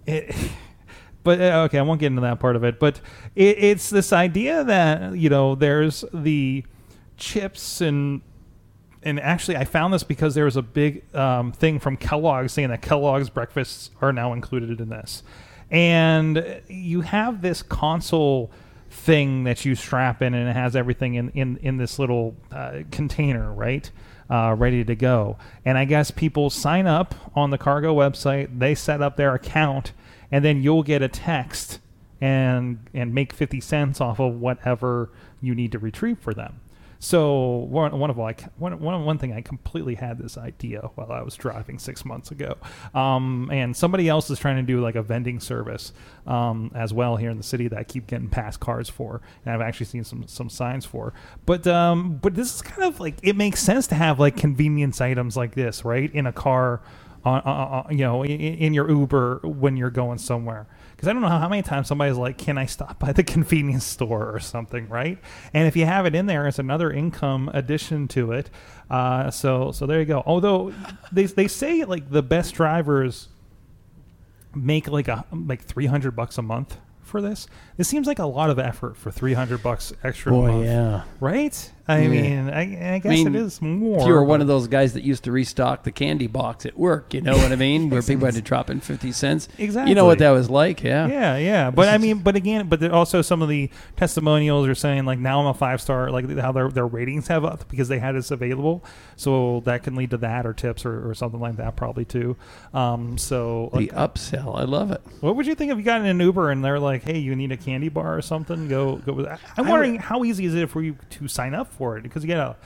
it, but uh, okay, I won't get into that part of it. But it, it's this idea that you know there's the chips and and actually I found this because there was a big um, thing from Kellogg's saying that Kellogg's breakfasts are now included in this, and you have this console thing that you strap in and it has everything in in, in this little uh, container, right? Uh, ready to go. And I guess people sign up on the cargo website, they set up their account, and then you'll get a text and and make 50 cents off of whatever you need to retrieve for them. So one, one of like one, one one thing I completely had this idea while I was driving six months ago, um, and somebody else is trying to do like a vending service um, as well here in the city that I keep getting past cars for, and I've actually seen some some signs for. But um, but this is kind of like it makes sense to have like convenience items like this right in a car, on, on, on you know in, in your Uber when you're going somewhere because I don't know how, many times somebody's like, "Can I stop by the convenience store or something?" Right? And if you have it in there, it's another income addition to it. Uh, so so there you go. Although they they say like the best drivers make like a like three hundred bucks a month for this. This seems like a lot of effort for three hundred bucks extra. a Boy, month, yeah. Right? I Yeah. mean, I, I guess mean, it is more. If you were one of those guys that used to restock the candy box at work, you know what I mean, where people had to drop in fifty cents. Exactly. You know what that was like, yeah. Yeah, yeah, but I mean, but again, but also some of the testimonials are saying like now I'm a five star, like how their their ratings have up because they had this available, so that can lead to that or tips or, or something like that probably too. Um, so The like, upsell, I love it. what would you think if you got in an Uber and they're like, hey, you need a candy bar or something? Go go with that. I'm I wondering would- how easy is it for you to sign up for it because you gotta,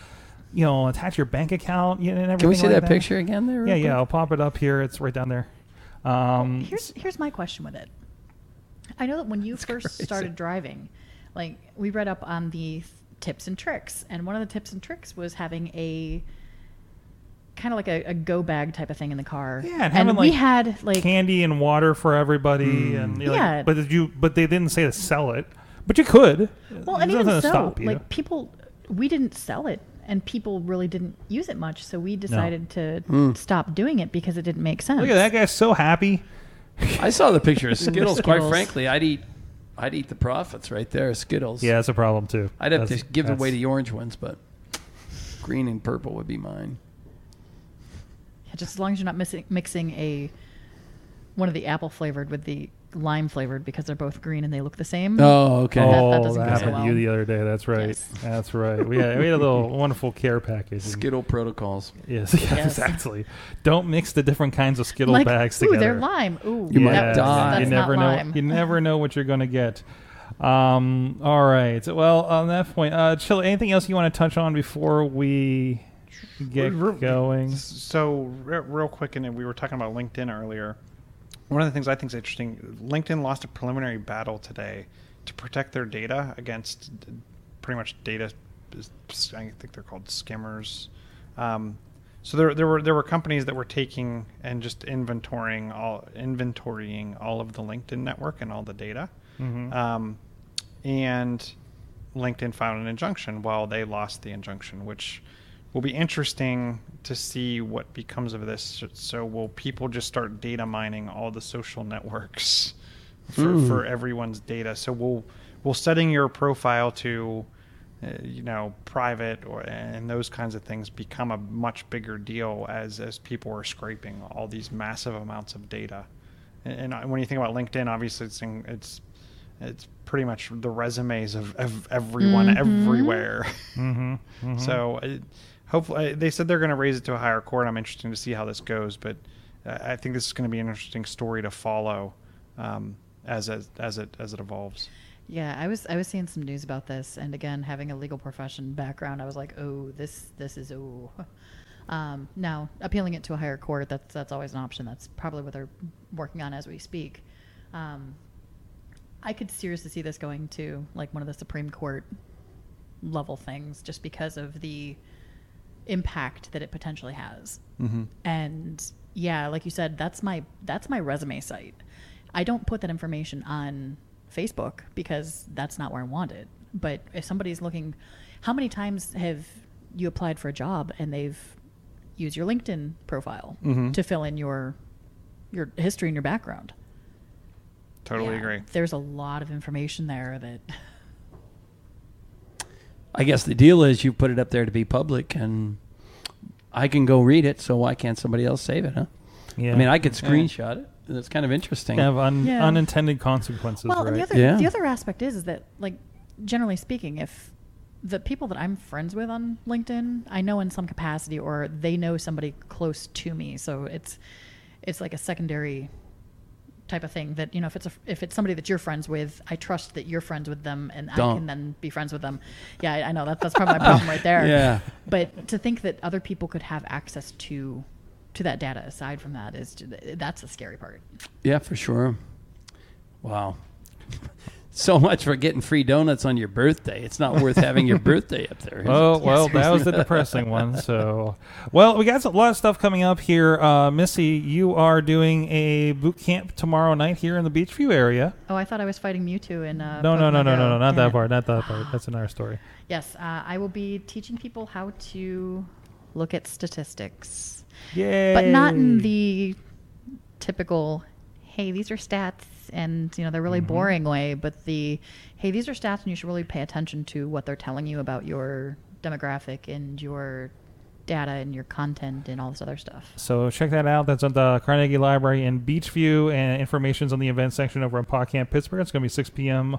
you know, attach your bank account you know, and everything. Can we see like that, picture again there? Yeah, real yeah. I'll pop it up here. It's right down there. Um, Here's here's my question with it. I know that when you first crazy. started driving, like we read up on the tips and tricks, and one of the tips and tricks was having a kind of like a, a go bag type of thing in the car. Yeah, and having, we like, had like candy and water for everybody, and you're like- Yeah. but did you? But they didn't say to sell it. But you could. well, There's and even so, stop you. like people, we didn't sell it, and people really didn't use it much, so we decided to hmm. stop doing it because it didn't make sense. Look at that guy, so happy. I saw the picture of Skittles. Quite Skittles. frankly, I'd eat, I'd eat the profits right there. Skittles. Yeah, that's a problem too. I'd have That's- to give away that's- the orange ones, but green and purple would be mine. Yeah, just as long as you're not missing, mixing a one of the apple flavored with the lime flavored because they're both green and they look the same. Oh, okay. that Oh, that, doesn't go so happened to you the other day. That's right. Yes. That's right. We had, we had a little wonderful care package. and- Skittle protocols. Yes, yes, Yes. exactly. Don't mix the different kinds of Skittle like, bags ooh, together. they're lime. Ooh, You might die. That's you never not know. lime. You never know what you're going to get. Um, all right. Well, on that point, uh, Chill. Anything else you want to touch on before we get going? So, re- real quick, and we were talking about LinkedIn earlier. One of the things I think is interesting LinkedIn lost a preliminary battle today to protect their data against pretty much data. I think they're called skimmers. Um, so there, there were there were companies that were taking and just inventorying all inventorying all of the LinkedIn network and all the data, Mhm. um, and LinkedIn filed an injunction. While they lost the injunction, which will be interesting to see what becomes of this. So will people just start data mining all the social networks for, Hmm. for everyone's data? So will will setting your profile to uh, you know private or and those kinds of things become a much bigger deal as as people are scraping all these massive amounts of data. And, and when you think about LinkedIn, obviously it's in, it's it's pretty much the resumes of, of everyone everywhere. Mm-hmm. So, it, hopefully, they said they're going to raise it to a higher court. I'm interested to see how this goes, but uh, I think this is going to be an interesting story to follow um, as, as as it as it evolves. Yeah, I was I was seeing some news about this, and again, having a legal profession background, I was like, oh, this this is oh. Um, now, appealing it to a higher court, that's that's always an option. That's probably what they're working on as we speak. Um, I could seriously see this going to like one of the Supreme Court level things, just because of the impact that it potentially has. Mm-hmm. And yeah, like you said, that's my that's my resume site. I don't put that information on Facebook because that's not where I want it. But if somebody's looking, how many times have you applied for a job and they've used your LinkedIn profile Mhm. to fill in your your history and your background? Totally Yeah, agree. There's a lot of information there that I guess the deal is you put it up there to be public, and I can go read it. So why can't somebody else save it? Huh? Yeah. I mean, I could screenshot it. That's kind of interesting. have un- Yeah. unintended consequences, Well, right? the other Yeah. the other aspect is is that like generally speaking, if the people that I'm friends with on LinkedIn, I know in some capacity, or they know somebody close to me, so it's it's like a secondary type of thing that you know if it's a, if it's somebody that you're friends with, I trust that you're friends with them, and I Don't. can then be friends with them. Yeah, I, I know that that's probably my problem right there. Yeah. But to think that other people could have access to to that data aside from that is that's the scary part. Yeah, for sure. Wow. So much for getting free donuts on your birthday. It's not worth having your birthday up there. Oh well, that was the depressing one. So, well, we got a lot of stuff coming up here. Uh, Missy, you are doing a boot camp tomorrow night here in the Beechview area. Oh, I thought I was fighting Mewtwo in. Uh, No, no, no, no, no, no, not that it. part, not that part. That's another story. Yes, uh, I will be teaching people how to look at statistics, Yay! but not in the typical "Hey, these are stats," and you know they're Mm-hmm. really boring way, but the "Hey, these are stats," and you should really pay attention to what they're telling you about your demographic and your data and your content and all this other stuff. So check that out. That's at the Carnegie Library in Beechview, and information's on the event section over on PodCamp Pittsburgh. It's going to be 6 p.m.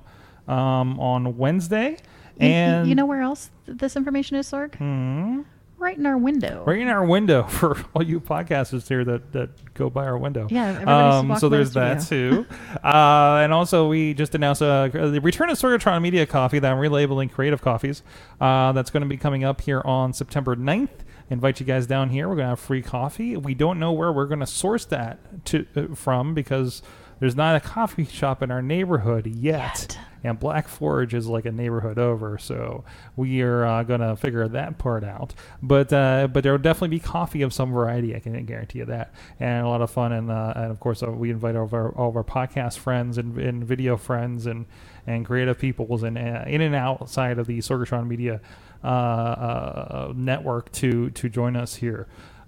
Um, on Wednesday. You- you- And you know where else this information is, Sorg? Hmm? Right in our window. right in our window for all you podcasters here that, that go by our window. Yeah, walk so the there's that too. uh, and also, we just announced uh, the return of Sorgatron Media Coffee that I'm relabeling Creative Coffees. Uh, that's going to be coming up here on September 9th. Invite you guys down here. We're going to have free coffee. We don't know where we're going to source that to uh, from because there's not a coffee shop in our neighborhood yet. Yet. And Black Forge is like a neighborhood over, so we are uh, gonna figure that part out. But uh, but there will definitely be coffee of some variety. I can guarantee you that, and a lot of fun. And uh, and of course, uh, we invite all of our all of our podcast friends and, and video friends and and creative peoples and uh, in and outside of the Sorgatron Media uh, network to to join us here.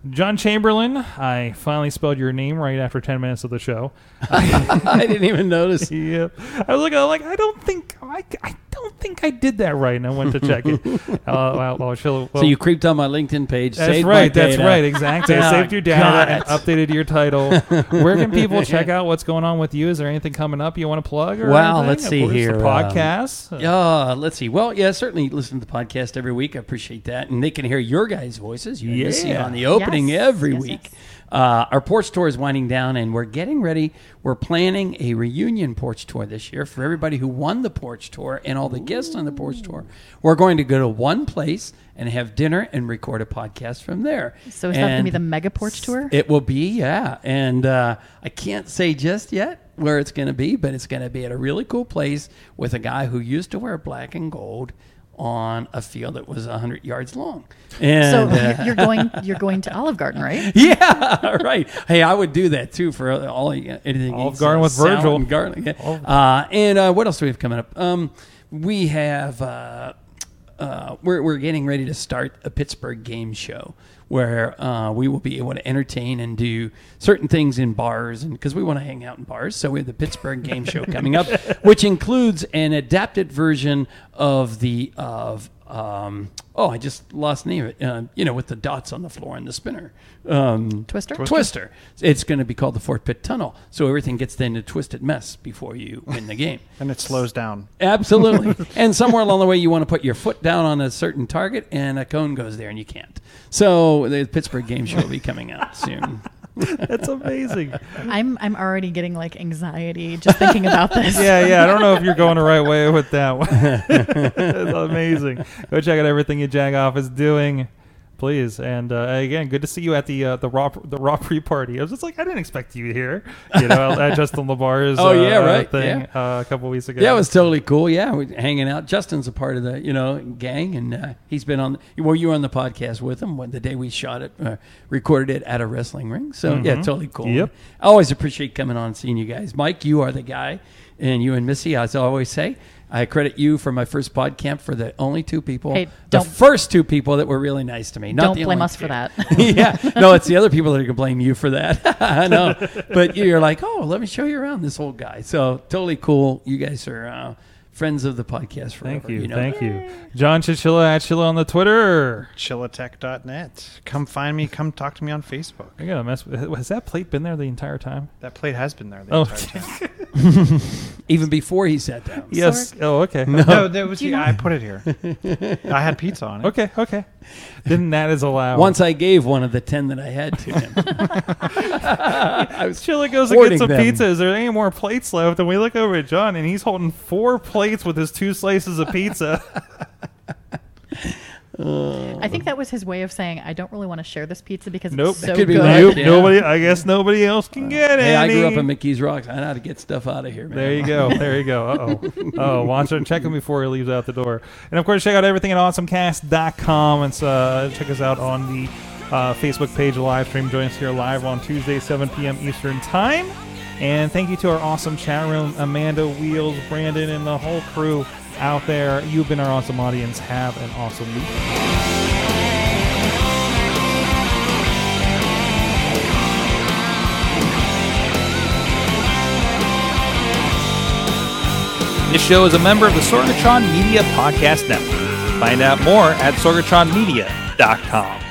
John Chamberlain, I finally spelled your name right after ten minutes of the show. I didn't even notice. Yep. I was looking I'm like, I don't think I, I don't think I did that right, and I went to check it. uh, well, well, she'll- So you creeped on my LinkedIn page. that's right. That's data. right. Exactly. I saved your data updated your title. Where can people check out what's going on with you? Is there anything coming up you want to plug? Or Well, anything? let's see here, The um, podcast. Yeah, let's see. Well, yeah, certainly listen to the podcast every week. I appreciate that, and they can hear your guys' voices. You yeah. see on the opening Yes, every yes, week. yes. Uh, our porch tour is winding down, and we're getting ready. We're planning a reunion porch tour this year for everybody who won the porch tour and all the guests on the porch tour. We're going to go to one place and have dinner and record a podcast from there. So is that going to be the mega porch tour? It will be, yeah. And uh, I can't say just yet where it's going to be, but it's going to be at a really cool place with a guy who used to wear black and gold on a field that was 100 yards long. And, so uh, you're, you're going you're going to Olive Garden, right? yeah, right. Hey, I would do that too for all anything. Olive eats, Garden uh, with Virgil. and garlic. Yeah. Olive- Uh, and uh, what else do we have coming up? Um, we have uh, uh, we're we're getting ready to start a Pittsburgh game show where uh, we will be able to entertain and do certain things in bars, and because we want to hang out in bars, so we have the Pittsburgh game show coming up, which includes an adapted version of the of um, oh, I just lost name of it. Uh, you know, with the dots on the floor and the spinner. Um, Twister? Twister. It's going to be called the Fort Pitt Tunnel. So everything gets into a twisted mess before you win the game. and it slows down. Absolutely. and somewhere along the way, you want to put your foot down on a certain target, and a cone goes there, and you can't. So the Pittsburgh game show will be coming out soon. That's amazing. I'm I'm already getting like anxiety just thinking about this. yeah, yeah. I don't know if you're going the right way with that one. it's amazing. Go check out everything you Jagoff is doing, please. And uh, again, good to see you at the uh, the raw the raw pre party. I was just like, I didn't expect you here. You know, at Justin Labar's Oh, uh, yeah, right, thing uh, a couple weeks ago. Yeah, it was totally cool. Yeah, we hanging out. Justin's a part of the you know gang, and uh, he's been on. Well, you were on the podcast with him when the day we shot it, uh, recorded it at a wrestling ring. So yeah, totally cool. Yep. I always appreciate coming on and seeing you guys. Mike, you are the guy. and you and Missy, as I always say. I credit you for my first pod camp for the only two people, Hey, the first two people that were really nice to me. Not Don't blame us for that. yeah, no, it's the other people that are going to blame you for that. I know, but you're like, oh, let me show you around this old guy. So totally cool. You guys are uh, friends of the podcast forever. Thank you, know? thank you, John Chichilla at Chilla on the Twitter. Chillatech.net. Come find me. Come talk to me on Facebook. I gotta mess. With, has that plate been there the entire time? That plate has been there the Oh, entire time. Even before he sat down. Yes. Oh, okay. No, that was yeah, I put it here. I had pizza on it. Okay. Okay. then that is allowed. Once I gave one of the ten that I had to him. I was Chilla goes to get hoarding some them. pizza. Is there any more plates left? And we look over at John, and he's holding four plates with his two slices of pizza. I think that was his way of saying, I don't really want to share this pizza because Nope. it's so could be good. right. nope. Yeah. Nobody. I guess nobody else can get Hey, I grew up in McKees Rocks. I know how to get stuff out of here, man. There you go. There you go. Uh oh. Oh, watch him. Check him before he leaves out the door. And of course, check out everything at awesomecast.com and uh, check us out on the uh, Facebook page live stream. Join us here live on Tuesday, 7 p.m. Eastern Time. And thank you to our awesome chat room, Amanda, Wheels, Brandon, and the whole crew out there. You've been our awesome audience. Have an awesome week. This show is a member of the Sorgatron Media Podcast Network. Find out more at sorgatronmedia.com.